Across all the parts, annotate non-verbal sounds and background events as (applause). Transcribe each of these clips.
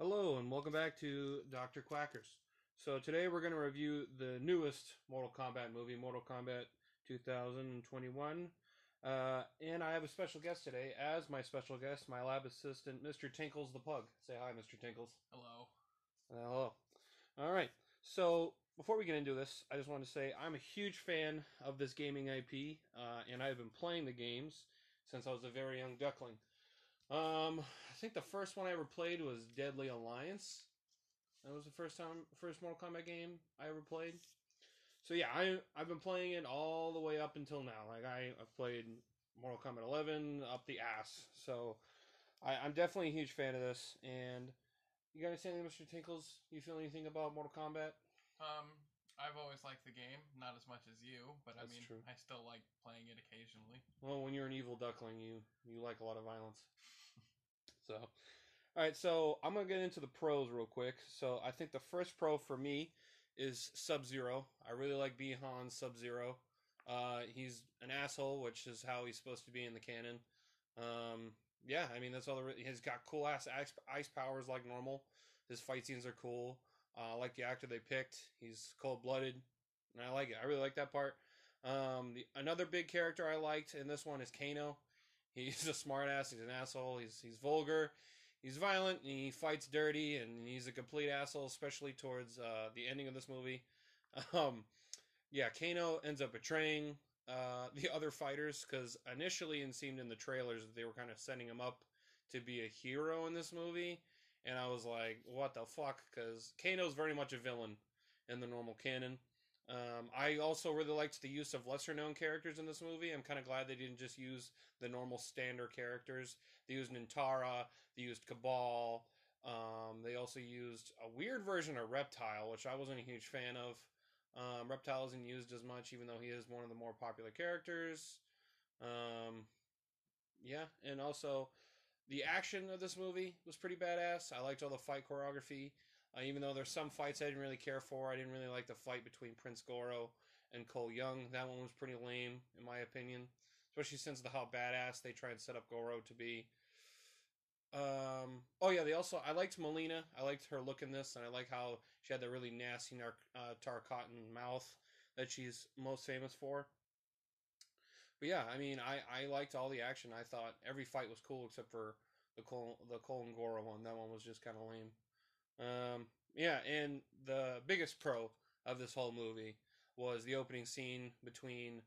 Hello and welcome back to Dr. Quackers. So today we're going to review the newest Mortal Kombat movie, Mortal Kombat 2021. Uh, and I have a special guest today. As my special guest, my lab assistant, Mr. Tinkles the Pug. Say hi, Mr. Tinkles. Hello. Uh, hello. All right. So before we get into this, I just want to say I'm a huge fan of this gaming IP, uh, and I've been playing the games since I was a very young duckling. Um, I think the first one I ever played was Deadly Alliance. That was the first time, first Mortal Kombat game I ever played. So yeah, I I've been playing it all the way up until now. Like I I've played Mortal Kombat 11 up the ass. So I, I'm definitely a huge fan of this. And you got anything, Mr. Tinkles? You feel anything about Mortal Kombat? Um, I've always liked the game, not as much as you, but That's I mean, true. I still like playing it occasionally. Well, when you're an evil duckling, you you like a lot of violence. (laughs) So, all right. So I'm gonna get into the pros real quick. So I think the first pro for me is Sub Zero. I really like Bi-Han Sub Zero. Uh, he's an asshole, which is how he's supposed to be in the canon. Um, yeah, I mean that's all. The, he's got cool ass ice, ice powers like normal. His fight scenes are cool. Uh, I like the actor they picked. He's cold blooded, and I like it. I really like that part. Um, the another big character I liked in this one is Kano. (laughs) He's a smartass. He's an asshole. He's he's vulgar. He's violent. He fights dirty, and he's a complete asshole, especially towards uh, the ending of this movie. (laughs) Um, yeah, Kano ends up betraying uh, (laughs) the other fighters because initially it seemed in the trailers that they were kind of setting him up to be a hero in this movie, and I was like, what the fuck? Because Kano's very much a villain in the normal canon. Um, I also really liked the use of lesser known characters in this movie. I'm kind of glad they didn't just use the normal standard characters. They used Nitara, they used Kabal, um, they also used a weird version of Reptile, which I wasn't a huge fan of. Um, Reptile isn't used as much, even though he is one of the more popular characters. Um, yeah, and also the action of this movie was pretty badass. I liked all the fight choreography. Uh, even though there's some fights I didn't really care for, I didn't really like the fight between Prince Goro and Cole Young. That one was pretty lame, in my opinion, especially since the how badass they try and set up Goro to be. Um. Oh yeah, they also I liked Mileena. I liked her look in this, and I like how she had that really nasty nar- uh, Tarkatan mouth that she's most famous for. But yeah, I mean, I I liked all the action. I thought every fight was cool except for the Cole the Cole and Goro one. That one was just kind of lame. Um. Yeah, and the biggest pro of this whole movie was the opening scene between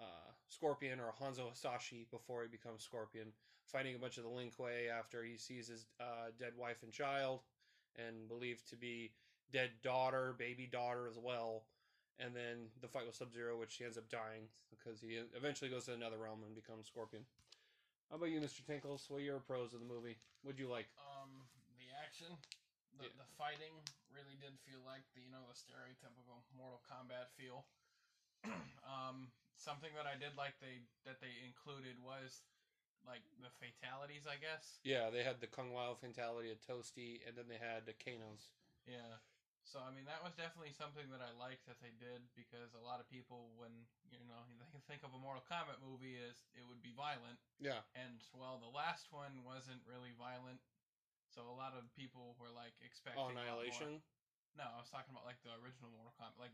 uh, Scorpion or Hanzo Hasashi before he becomes Scorpion, fighting a bunch of the Lin Kuei after he sees his uh, dead wife and child, and believed to be dead daughter, baby daughter as well. And then the fight with Sub Zero, which he ends up dying because he eventually goes to another realm and becomes Scorpion. How about you, Mr. Tinkles? What are your pros of the movie? What'd you like? Um, the action, the, Yeah. the fighting really did feel like the you know the stereotypical Mortal Kombat feel. (clears throat) um, something that I did like they that they included was like the fatalities, I guess. Yeah, they had the Kung Lao fatality at Toasty, and then they had the Kanos. Yeah. So I mean that was definitely something that I liked that they did because a lot of people when you know (laughs) they can think of a Mortal Kombat movie as it would be violent. Yeah, and well the last one wasn't really violent. So a lot of people were like expecting oh, a lot more- Annihilation. No, I was talking about like the original Mortal Kombat like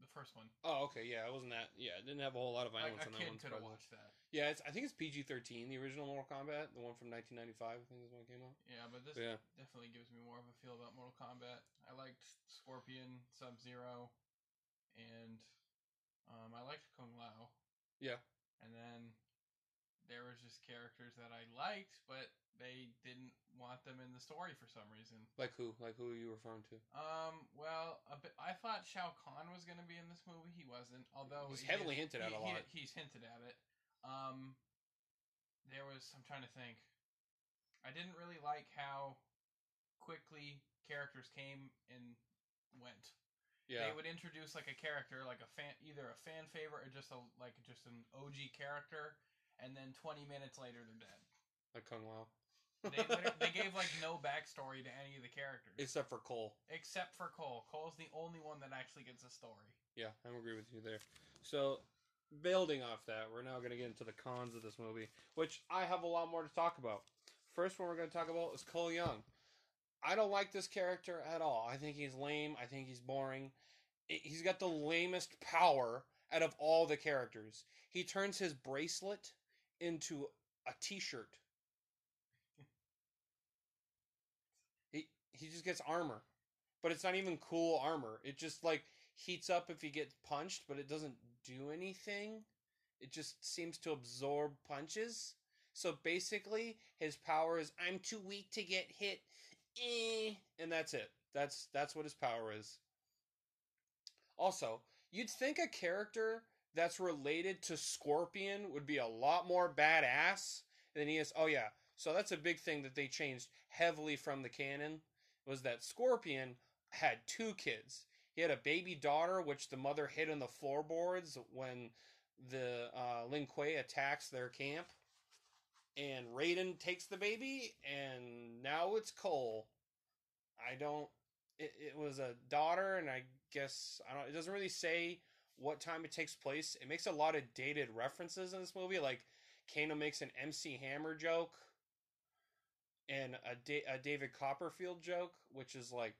the first one. Oh, okay, yeah, it wasn't that. Yeah, it didn't have a whole lot of violence a in that kid one. could have watched that. Yeah, it's, I think it's PG thirteen. The original Mortal Kombat, the one from nineteen ninety five, I think is when it came out. Yeah, but this Yeah. definitely gives me more of a feel about Mortal Kombat. I liked Scorpion, Sub Zero, and um, I liked Kung Lao. Yeah, And then there was just characters that I liked, but they didn't want them in the story for some reason. like who? Like who are you referring to? Um, well, a bit, I thought Shao Kahn was going to be in this movie. He wasn't, although He's he heavily is- hinted at he- a he- lot. he's hinted at it. Um, there was. I'm trying to think. I didn't really like how quickly characters came and went. Yeah. They would introduce like a character, like a fan, either a fan favorite or just a like just an OG character, and then 20 minutes later they're dead. like Kung Lao, They they gave like no backstory to any of the characters except for Cole. except for Cole. Cole's the only one that actually gets a story. Yeah, I agree with you there. So, building off that, we're now going to get into the cons of this movie, which I have a lot more to talk about. First one we're going to talk about is Cole Young. I don't like this character at all. I think he's lame. I think he's boring. He's got the lamest power out of all the characters. He turns his bracelet into a t-shirt. He he just gets armor. But it's not even cool armor. It just like heats up if he gets punched, but it doesn't do anything. It just seems to absorb punches. So basically, his power is I'm too weak to get hit, eh, and that's it. That's that's what his power is. Also, you'd think a character that's related to Scorpion would be a lot more badass than he is. Oh yeah, so that's a big thing that they changed heavily from the canon was that Scorpion had two kids. He had a baby daughter, which the mother hid in the floorboards when the uh, Lin Kuei attacks their camp, and Raiden takes the baby, and now it's Cole. I don't. It, it was a daughter, and I guess I don't. It doesn't really say what time it takes place. It makes a lot of dated references in this movie, like Kano makes an MC Hammer joke, and a, da- a David Copperfield joke, which is like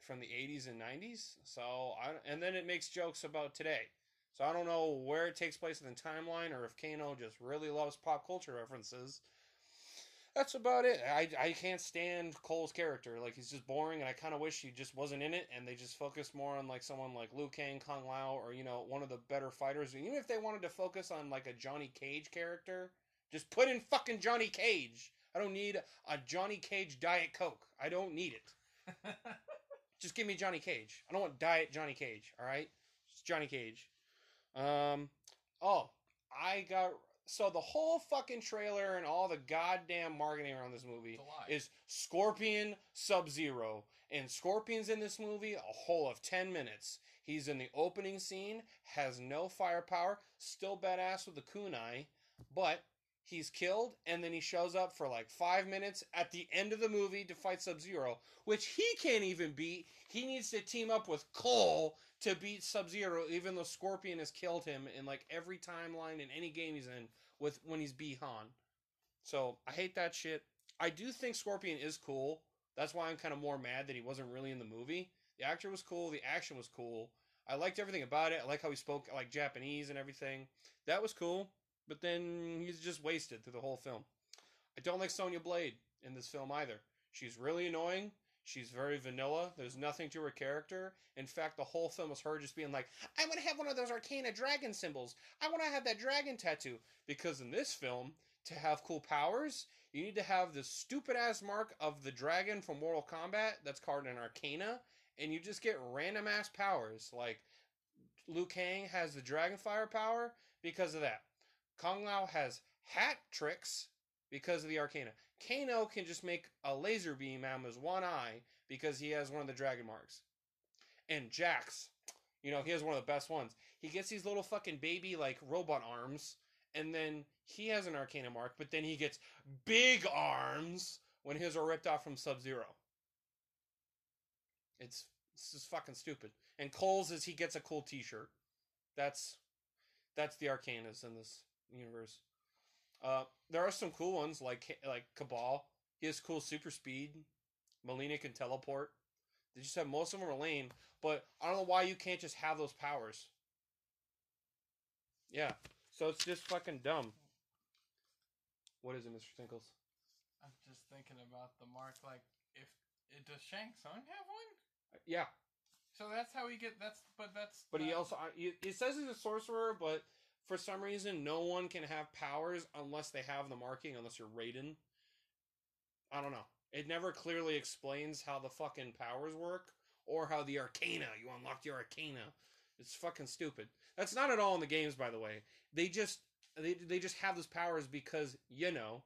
from the 80s and 90s. So I and then it makes jokes about today. So I don't know where it takes place in the timeline or if Kano just really loves pop culture references. That's about it. I, I can't stand Cole's character. Like he's just boring, and I kind of wish he just wasn't in it, and they just focused more on like someone like Liu Kang, Kung Lao, or you know one of the better fighters. Even if they wanted to focus on like a Johnny Cage character, just put in fucking Johnny Cage. I don't need a Johnny Cage Diet Coke. I don't need it. (laughs) Just give me Johnny Cage. I don't want Diet Johnny Cage. All right, it's Johnny Cage. Um. Oh, I got so the whole fucking trailer and all the goddamn marketing around this movie It's a lie. is Scorpion Sub Zero. And Scorpion's in this movie a whole of 10 minutes. He's in the opening scene, has no firepower, still badass with the kunai, but he's killed, and then he shows up for like five minutes at the end of the movie to fight Sub Zero, which he can't even beat. He needs to team up with Cole to beat Sub Zero, even though Scorpion has killed him in like every timeline in any game he's in with when he's Bi-Han. So I hate that shit. I do think Scorpion is cool. That's why I'm kind of more mad that he wasn't really in the movie. The actor was cool. The action was cool. I liked everything about it. I like how he spoke like Japanese and everything. That was cool. But then he's just wasted through the whole film. I don't like Sonya Blade in this film either. She's really annoying. She's very vanilla. There's nothing to her character. In fact, the whole film was her just being like, I want to have one of those Arcana dragon symbols. I want to have that dragon tattoo. Because in this film, to have cool powers, you need to have the stupid ass mark of the dragon from Mortal Kombat that's called an Arcana, and you just get random ass powers. Like Liu Kang has the dragon fire power because of that. Kung Lao has hat tricks because of the Arcana. Kano can just make a laser beam out of his one eye because he has one of the dragon marks. And Jax, you know, he has one of the best ones. He gets these little fucking baby like robot arms, and then he has an Arcana mark, but then he gets big arms when his are ripped off from Sub Zero. It's this is fucking stupid. And Cole's is he gets a cool T-shirt. That's that's the Arcanas in this universe. Uh, there are some cool ones like like Kabal. He has cool super speed. Mileena can teleport. They just have most of them are lame, but I don't know why you can't just have those powers. Yeah, so it's just fucking dumb. What is it, Mr. Tinkles? I'm just thinking about the mark. Like, if it does Shang Tsung have one? Yeah, So that's how he get. That's but that's. but he also he- it says he's a sorcerer, but for some reason, no one can have powers unless they have the marking, unless you're Raiden. I don't know. It never clearly explains how the fucking powers work or how the Arcana you unlock the Arcana. It's fucking stupid. That's not at all in the games, by the way. They just they they just have those powers because you know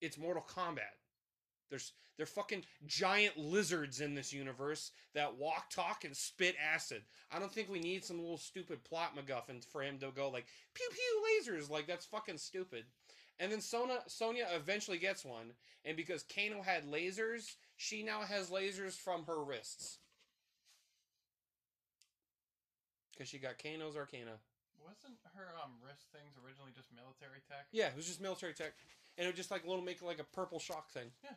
it's Mortal Kombat. There's they're fucking giant lizards in this universe that walk, talk, and spit acid. I don't think we need some little stupid plot MacGuffin for him to go like pew pew lasers. Like that's fucking stupid. And then Sona Sonya eventually gets one, and because Kano had lasers, she now has lasers from her wrists. Because she got Kano's Arcana. Wasn't her um wrist things originally just military tech? Yeah, it was just military tech, and it would just like little make like a purple shock thing. Yeah.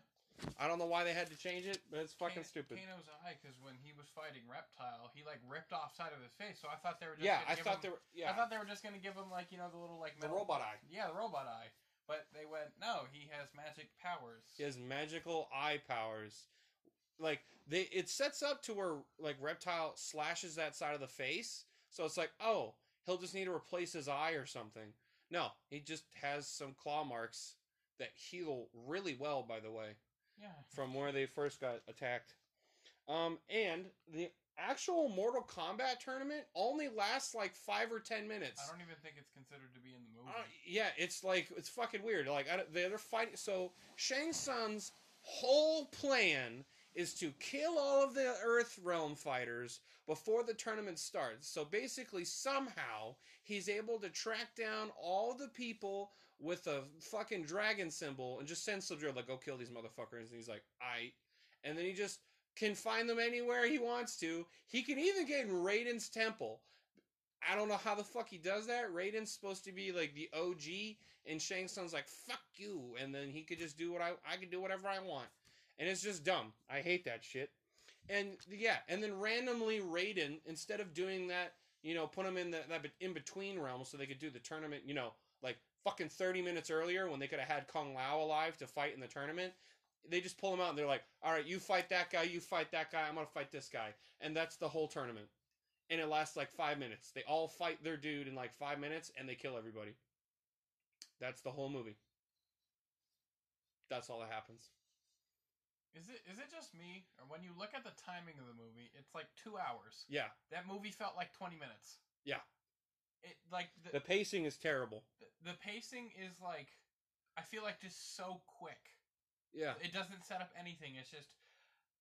I don't know why they had to change it, but it's fucking Kano- stupid. Kano's eye, because when he was fighting Reptile, he like ripped off side of his face. So I thought they were just yeah, gonna I give thought him, they were. Yeah, I thought they were just gonna give him like you know the little like the robot eye. Yeah, the robot eye. But they went no, he has magic powers. He has magical eye powers. Like they, it sets up to where like Reptile slashes that side of the face, so it's like, oh, he'll just need to replace his eye or something. No, he just has some claw marks that heal really well. By the way, Yeah. from where they first got attacked. Um, and the actual Mortal Kombat tournament only lasts like five or ten minutes. I don't even think it's considered to be in the movie. Uh, yeah, it's like it's fucking weird. Like I, they're they're fighting. So Shang Tsung's whole plan is to kill all of the Earth Realm fighters before the tournament starts. So basically, somehow he's able to track down all the people with a fucking dragon symbol and just send Sub-Zero like, "Go kill these motherfuckers." And he's like, "I," and then he just can find them anywhere he wants to. He can even get in Raiden's temple. I don't know how the fuck he does that. Raiden's supposed to be like the OG, and Shang Tsung's like, fuck you. And then he could just do what I, I can do whatever I want. And it's just dumb. I hate that shit. And yeah, and then randomly Raiden, instead of doing that, you know, put him in the, that in between realm so they could do the tournament, you know, like fucking 30 minutes earlier when they could have had Kung Lao alive to fight in the tournament. They just pull him out and they're like, all right, you fight that guy, you fight that guy, I'm going to fight this guy. And that's the whole tournament and it lasts like five minutes. They all fight their dude in like five minutes, and they kill everybody. That's the whole movie. That's all that happens. Is it is it just me, or when you look at the timing of the movie, it's like two hours. Yeah, That movie felt like twenty minutes. Yeah. It like the the pacing is terrible. the, the pacing is like, I feel like just so quick. Yeah, It doesn't set up anything. It's just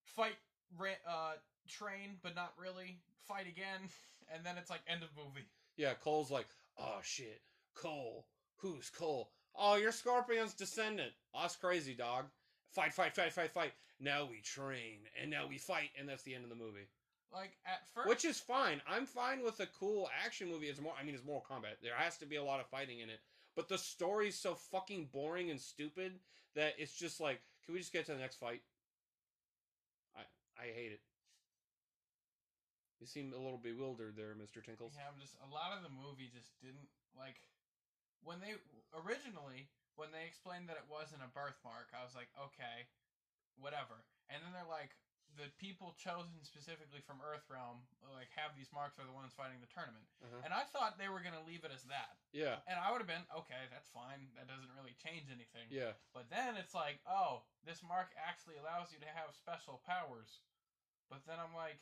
fight, uh, train, but not really. Fight again, (laughs) and then it's like end of movie. yeah. Cole's like, oh shit, Cole. Who's Cole? Oh, you're Scorpion's descendant. Oh, that's crazy, dog. Fight, fight, fight, fight, fight. Now we train, and now we fight, and that's the end of the movie. Like at first, Which is fine. I'm fine with a cool action movie. It's more. I mean, it's Mortal Kombat. There has to be a lot of fighting in it. But the story's so fucking boring and stupid that it's just like, can we just get to the next fight? I I hate it. You seem a little bewildered there, Mister Tinkles. Yeah, I'm just a lot of the movie just didn't like when they originally when they explained that it wasn't a birthmark. I was like, okay, whatever. And then they're like, the people chosen specifically from Earthrealm, like have these marks are the ones fighting the tournament. Uh-huh. And I thought they were gonna leave it as that, Yeah, and I would have been okay. That's fine. That doesn't really change anything. yeah, But then it's like, oh, this mark actually allows you to have special powers. But then I'm like,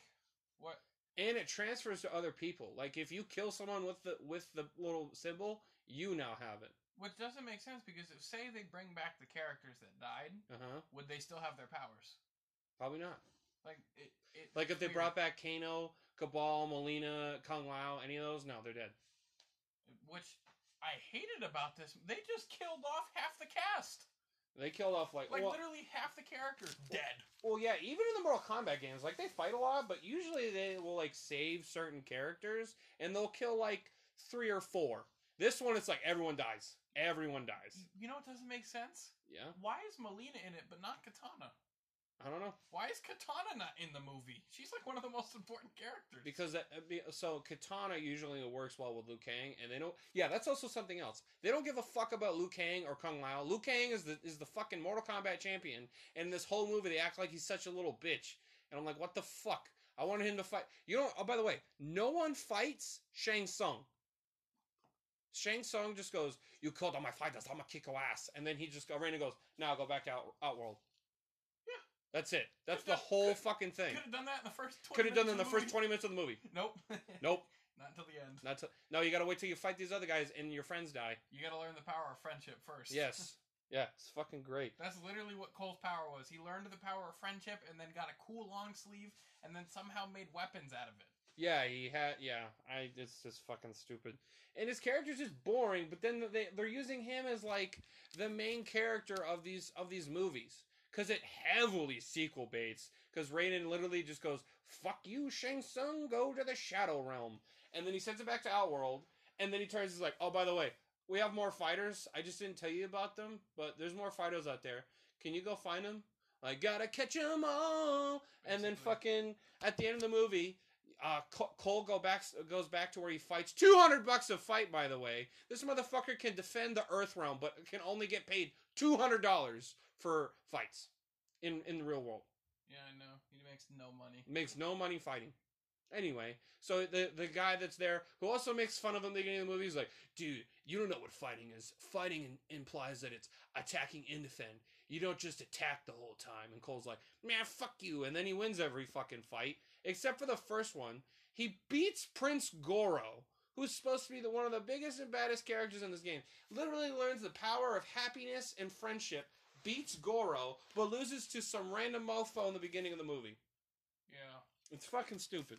what? and it transfers to other people. Like if you kill someone with the with the little symbol, you now have it. Which doesn't make sense because if say they bring back the characters that died, Uh huh. would they still have their powers? Probably not. Like it. it Like if they weird. brought back Kano, Kabal, Mileena, Kung Lao, any of those, no, they're dead. which I hated about this. They just killed off half the cast. They killed off like, Like well, literally half the characters dead. well, yeah. Even in the Mortal Kombat games, like they fight a lot, but usually they will like save certain characters and they'll kill like three or four. This one, it's like everyone dies. Everyone dies. You know what doesn't make sense? Yeah, Why is Mileena in it but not Kitana? I don't know Why is Kitana not in the movie? She's like one of the most important characters. because that, uh, so Kitana usually works well with Liu Kang, and they don't. Yeah, that's also something else. They don't give a fuck about Liu Kang or Kung Lao. Liu Kang is the is the fucking Mortal Kombat champion, and in this whole movie they act like he's such a little bitch, and I'm like, what the fuck? I wanted him to fight. You know. Oh, by the way, no one fights Shang Tsung. Shang Tsung just goes, "You killed all my fighters. I'm gonna kick your ass," and then he just go. Raina goes, "Now go back to Out, Outworld." That's it. That's the could- fucking thing. Could have done that in the first. 20 Could have done it in the minutes of first twenty minutes of the movie. (laughs) Nope. Nope. (laughs) Not until the end. Not to, no, you gotta wait till you fight these other guys and your friends die. You got to learn the power of friendship first. Yes. (laughs) yeah, it's fucking great. That's literally what Cole's power was. He learned the power of friendship and then got a cool long sleeve and then somehow made weapons out of it. Yeah, he had. Yeah, I. It's just fucking stupid, and his character's just boring. But then they they're using him as like the main character of these of these movies because it heavily sequel baits. Because Raiden literally just goes, "Fuck you, Shang Tsung, go to the Shadow Realm," and then he sends it back to Outworld, and then he turns he's like, "Oh, by the way, we have more fighters. I just didn't tell you about them, but there's more fighters out there. Can you go find them?" I gotta catch 'em all, and then fucking at the end of the movie. Uh, Cole go back goes back to where he fights. Two hundred bucks a fight, by the way. This motherfucker can defend the Earth realm, but can only get paid two hundred dollars for fights in in the real world. Yeah, I know. He makes no money. Makes no money fighting. Anyway, so the the guy that's there, who also makes fun of him at the beginning of the movie, is like, dude, you don't know what fighting is. Fighting in- implies that it's attacking and defend. You don't just attack the whole time. And Cole's like, man, fuck you. And then he wins every fucking fight, except for the first one. He beats Prince Goro, who's supposed to be the one of the biggest and baddest characters in this game. Literally learns the power of happiness and friendship. Beats Goro, but loses to some random mofo in the beginning of the movie. Yeah, It's fucking stupid.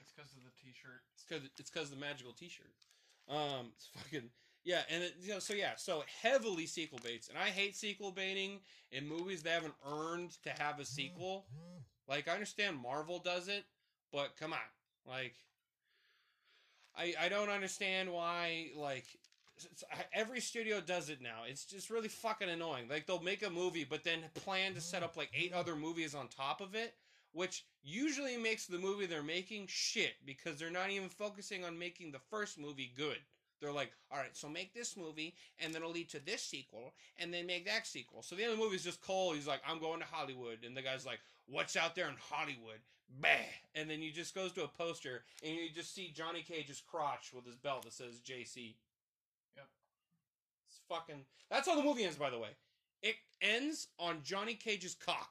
it's because of the T-shirt. It's because it's because the magical T-shirt. Um, it's fucking yeah, and it, you know, so yeah, so heavily sequel baits, and I hate sequel baiting in movies that haven't earned to have a sequel. Like I understand Marvel does it, but come on, like I I don't understand why like. Every studio does it now. It's just really fucking annoying. Like they'll make a movie, but then plan to set up like eight other movies on top of it, which usually makes the movie they're making shit because they're not even focusing on making the first movie good. They're like, all right, so make this movie, and then it'll lead to this sequel, and then make that sequel. So the end of the movie is just Cole. He's like, I'm going to Hollywood, and the guy's like, what's out there in Hollywood? Bah! And then he just goes to a poster, and you just see Johnny Cage's crotch with his belt that says JC. Fucking. That's how the movie ends, by the way. It ends on Johnny Cage's cock.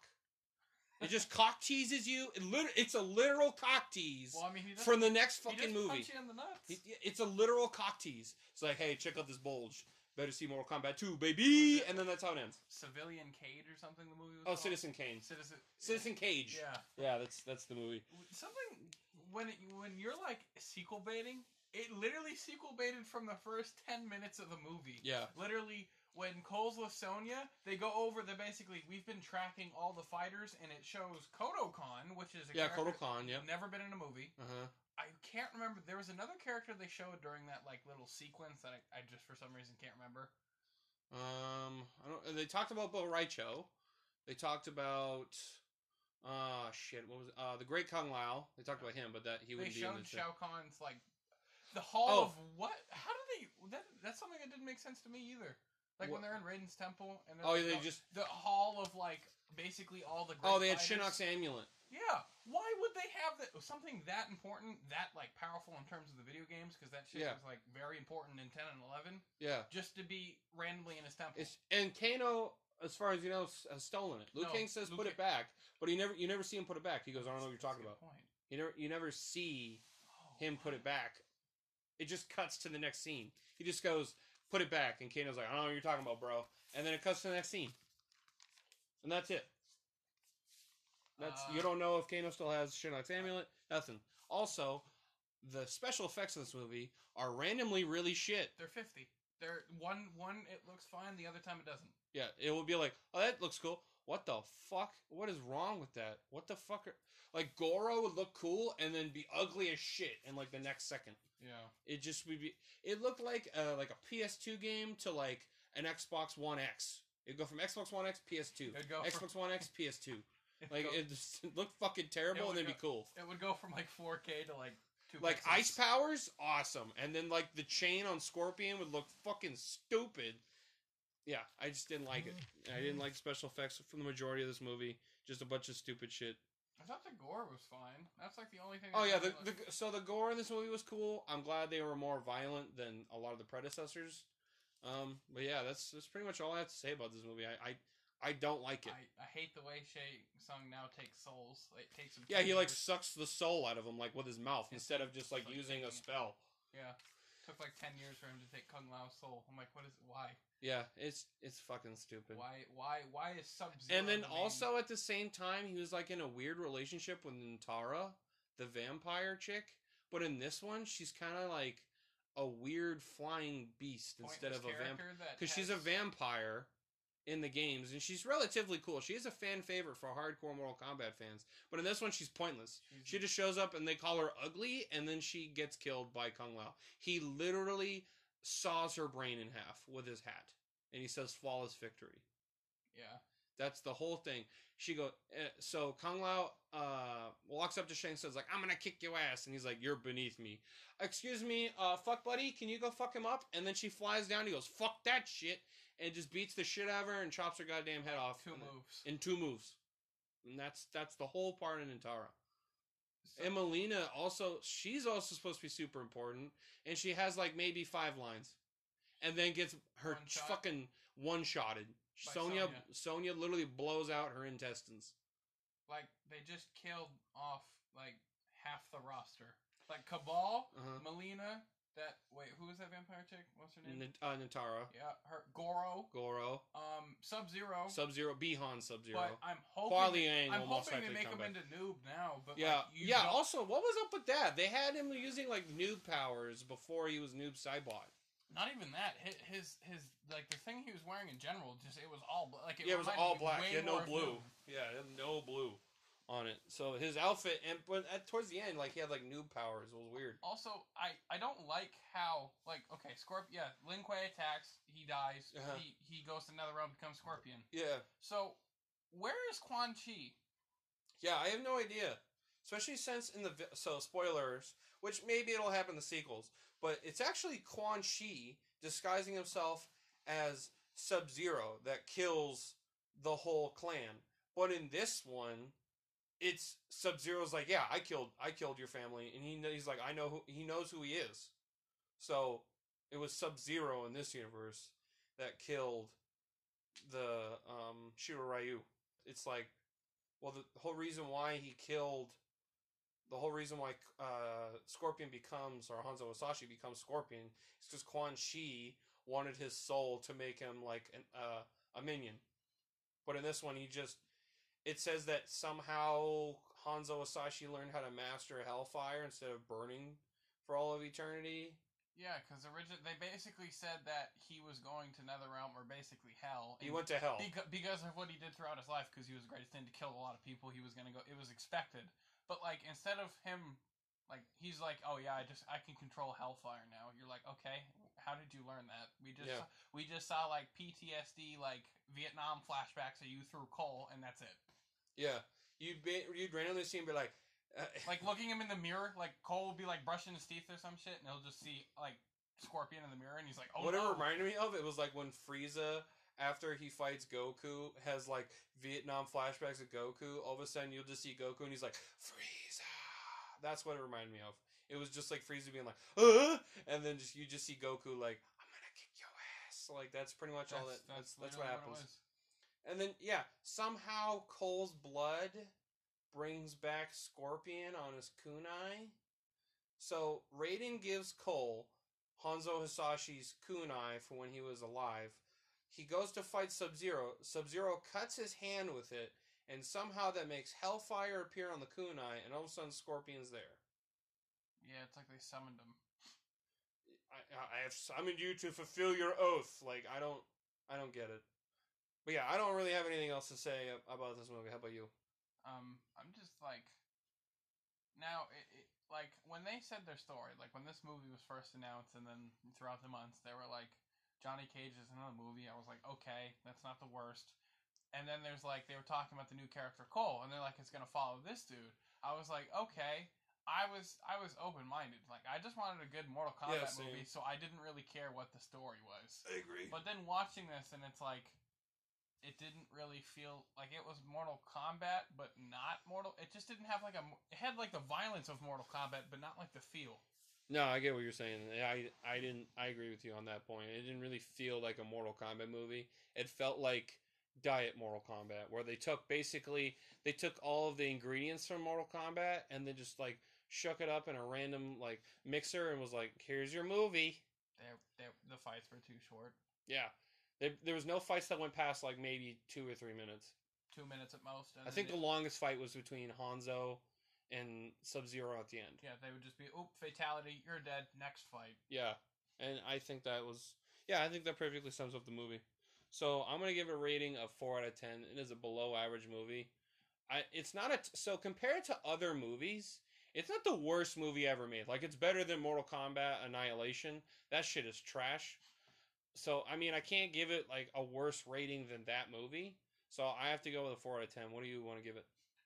It just (laughs) cock teases you. It lit- it's a literal cock tease Well, I mean, he does. the next fucking movie. punch you in the nuts. It- it's a literal cock tease. It's like, hey, check out this bulge. Better see Mortal Kombat 2, baby. And then that's how it ends. Civilian Cage or something. The movie was Oh, called? Citizen Kane. Citizen. Citizen Cage. Yeah. Yeah, that's that's the movie. Something when it, when you're like sequel baiting, it literally sequel baited from the first ten minutes of the movie. Yeah. Literally, when Cole's with Sonya, they go over the basically we've been tracking all the fighters, and it shows Kotal Kahn, which is a Yeah, Kotal Kahn, yep. never been in a movie. Uh huh. I can't remember. There was another character they showed during that like little sequence that I, I just for some reason can't remember. Um, I don't. They talked about Bo' Rai Cho. They talked about. Ah, shit. What was it? Uh, the Great Kung Lao. They talked about him, but that he They wouldn't be in showed. Shao Kahn's like the hall Oh. of what? How do they? That that's something that didn't make sense to me either. Like when they're in Raiden's temple and Oh, the- they just. the hall of like basically all the. Oh, great Oh, they had fighters. Shinnok's amulet. Yeah, why would they have that something that important, that like powerful in terms of the video games? Because that shit Yeah. was like very important in ten and eleven, Yeah. just to be randomly in his temple. It's and Kano, as far as you know, has stolen it. Liu No, Kang says Liu put it back, but he never you never see him put it back. He goes, I don't know what you're talking about. Point. You never you never see Oh, him put it back. It just cuts to the next scene. He just goes, put it back, and Kano's like, I don't know what you're talking about, bro. And then it cuts to the next scene. And that's it. That's Uh, you don't know if Kano still has Shinnok's amulet. Nothing. Also, the special effects in this movie are randomly really shit. They're fifty. They're one one. It looks fine. The other time it doesn't. Yeah, it will be like, oh, that looks cool. What the fuck? What is wrong with that? What the fuck? Are... Like Goro would look cool and then be ugly as shit in like the next second. Yeah. It just would be. It looked like uh, like a PS2 game to like an Xbox One X. It'd go from Xbox One X PS2, It'd go Xbox One X PS2. (laughs) Like go- it just (laughs) looked fucking terrible and then be cool. It would go from like 4K to like two. Like pixels. ice powers, awesome, and then like the chain on Scorpion would look fucking stupid. Yeah, I just didn't like it. I didn't like special effects from the majority of this movie. Just a bunch of stupid shit. I thought the gore was fine. That's like the only thing. Oh I yeah, the, the so the gore in this movie was cool. I'm glad they were more violent than a lot of the predecessors. Um, but yeah, that's that's pretty much all I have to say about this movie. I I, I don't like it. I, I hate the way Shang Tsung now takes souls. Like takes him. yeah, 10 he like sucks the soul out of him like with his mouth It's instead of just like like using a taking it. spell. Yeah. Took like ten years for him to take Kung Lao's soul. I'm like, what is? Why? Yeah, it's it's fucking stupid. Why? Why? Why is Sub Zero? And then also at the same time, he was like in a weird relationship with Nitara, the vampire chick. But in this one, she's kind of like a weird flying beast instead of a vampire. Because she's a vampire in the games, and she's relatively cool. She is a fan favorite for hardcore Mortal Kombat fans. But in this one, she's pointless. She just shows up, and they call her ugly, and then she gets killed by Kung Lao. He literally saws her brain in half with his hat, and he says "flawless victory." Yeah. That's the whole thing. She go uh, so Kung Lao uh walks up to Shang says like I'm gonna kick your ass and he's like you're beneath me. Excuse me, uh fuck buddy, can you go fuck him up? And then she flies down. He goes fuck that shit and just beats the shit out of her and chops her goddamn head off Two in, moves. in two moves. And that's that's the whole part in Intara. So- And Mileena also, she's also supposed to be super important, and she has like maybe five lines, and then gets her One fucking one shotted. Sonia, Sonya. Sonya literally blows out her intestines. like they just killed off like half the roster. Like Kabal, Uh-huh. Melina, that wait, who was that vampire chick? What's her name? N- uh, Natara, yeah, her Goro, Goro, um, Sub Zero. Sub Zero, Bi-Han Sub Zero. But I'm hoping I'm hoping they make him back. into noob now. But Yeah, like, yeah. don't- Also, what was up with that? They had him using like noob powers before he was noob Saibot. not even that. His, his his like the thing he was wearing in general, just it was all like it yeah, it was all black. had no blue. Noob. Yeah, no blue on it. So his outfit, and but at, towards the end, like he had like new powers. It was weird. Also, I I don't like how like okay, Scorpion. Yeah, Lin Kuei attacks. He dies. Uh-huh. He he goes to another realm, becomes Scorpion. Yeah, So where is Quan Chi? yeah. I have no idea, especially since in the so spoilers, which maybe it'll happen in the sequels, but it's actually Quan Chi disguising himself as Sub Zero that kills the whole clan. But in this one, it's Sub Zero's like, yeah, I killed, I killed your family, and he he's like, I know who he knows who he is. So it was Sub Zero in this universe that killed the um, Shirai Ryu. It's like, well, the, whole reason why he killed, the whole reason why uh, Scorpion becomes or Hanzo Hasashi becomes Scorpion is because Quan Chi wanted his soul to make him like an, uh, a minion. But in this one, he just it says that somehow Hanzo Hasashi learned how to master Hellfire instead of burning for all of eternity. Yeah, because originally they basically said that he was going to Netherrealm or basically Hell. He went to hell. beca- because of what he did throughout his life. Because he was the greatest thing to kill a lot of people. He was gonna go. It was expected. But like instead of him, like he's like, oh yeah, I just I can control Hellfire now. You're like, okay, how did you learn that? We just Yeah. we just saw like PTSD, like Vietnam flashbacks of you through Cole, and that's it. Yeah, you'd be, you'd randomly see him be like, uh, (laughs) Like looking him in the mirror, like Cole will be like brushing his teeth or some shit, and he'll just see like Scorpion in the mirror, and he's like, oh what it no. reminded me of, it was like when Frieza, after he fights Goku, has like Vietnam flashbacks of Goku. All of a sudden, you'll just see Goku, and he's like, Frieza. That's what it reminded me of. It was just like Frieza being like, uh, and then just you just see Goku like, I'm gonna kick your ass. Like that's pretty much all that. That's, that's, what happens. was. And then yeah, somehow Cole's blood brings back Scorpion on his kunai. So Raiden gives Cole Hanzo Hasashi's kunai from when he was alive. He goes to fight Sub Zero. Sub Zero cuts his hand with it, and somehow that makes Hellfire appear on the kunai, and all of a sudden Scorpion's there. Yeah, it's like they summoned him. I, I have summoned you to fulfill your oath. Like I don't, I don't get it. But yeah, I don't really have anything else to say about this movie. How about you? Um, I'm just like, now it, it like when they said their story, like when this movie was first announced, and then throughout the months they were like, Johnny Cage is in the movie. I was like, okay, that's not the worst. And then there's like they were talking about the new character Cole, and they're like, it's gonna follow this dude. I was like, okay. I was I was open minded. Like I just wanted a good Mortal Kombat same. movie, so I didn't really care what the story was. I agree. But then watching this, and it's like, it didn't really feel like it was Mortal Kombat, but not Mortal. It just didn't have like a. It had like the violence of Mortal Kombat, but not like the feel. No, I get what you're saying. I I didn't. I agree with you on that point. It didn't really feel like a Mortal Kombat movie. It felt like Diet Mortal Kombat, where they took basically they took all of the ingredients from Mortal Kombat and then just like shook it up in a random like mixer and was like, "Here's your movie." They, they, the fights were too short. Yeah, there, there was no fights that went past like maybe two or three minutes. Two minutes at most. I think the longest fight was between Hanzo and Sub Zero at the end. yeah, they would just be, oop, fatality, you're dead. Next fight. Yeah, and I think that was yeah, I think that perfectly sums up the movie. So I'm gonna give it a rating of four out of ten. It is a below average movie. I it's not a t- so compared to other movies, it's not the worst movie ever made. Like it's better than Mortal Kombat Annihilation. That shit is trash. So I mean, I can't give it like a worse rating than that movie. So I have to go with a four out of ten. What do you want to give it,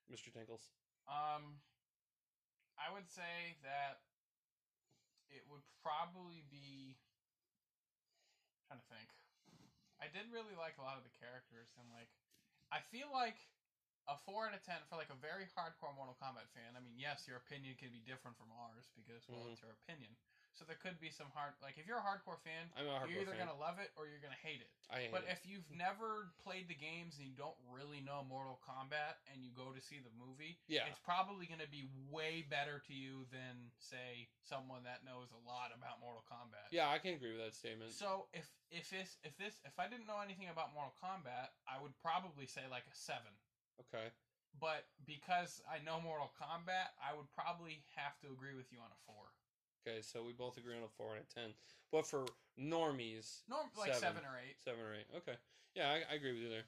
Mister Tinkles? Um, I would say that it would probably be. trying to think. I did really like a lot of the characters, and like, I feel like a four out of ten for like a very hardcore Mortal Kombat fan. I mean, yes, your opinion can be different from ours because well, Mhm. it's your opinion. So there could be some hard like if you're a hardcore fan, I'm a hardcore you're either fan. gonna love it or you're gonna hate it. I hate But it. if you've never played the games and you don't really know Mortal Kombat and you go to see the movie, Yeah. it's probably going to be way better to you than say someone that knows a lot about Mortal Kombat. yeah, I can agree with that statement. So if if this if this if I didn't know anything about Mortal Kombat, I would probably say like a 7. Okay. But because I know Mortal Kombat, I would probably have to agree with you on a 4. Okay, so we both agree on a four out of ten. But for normies, No, like Seven. 7 or 8. seven or eight. Okay. Yeah, I, I agree with you there.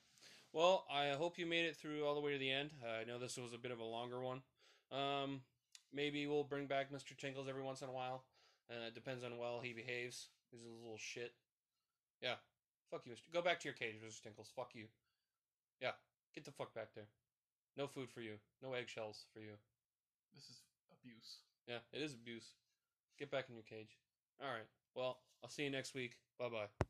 Well, I hope you made it through all the way to the end. Uh, I know this was a bit of a longer one. Um, maybe we'll bring back Mr. Tinkles every once in a while. Uh, it depends on how well he behaves. He's a little shit. Yeah. Fuck you. Mr. Go back to your cage, Mr. Tinkles. Fuck you. Yeah. Get the fuck back there. No food for you. No eggshells for you. This is abuse. Yeah, it is abuse. Get back in your cage. All right. Well, I'll see you next week. Bye bye.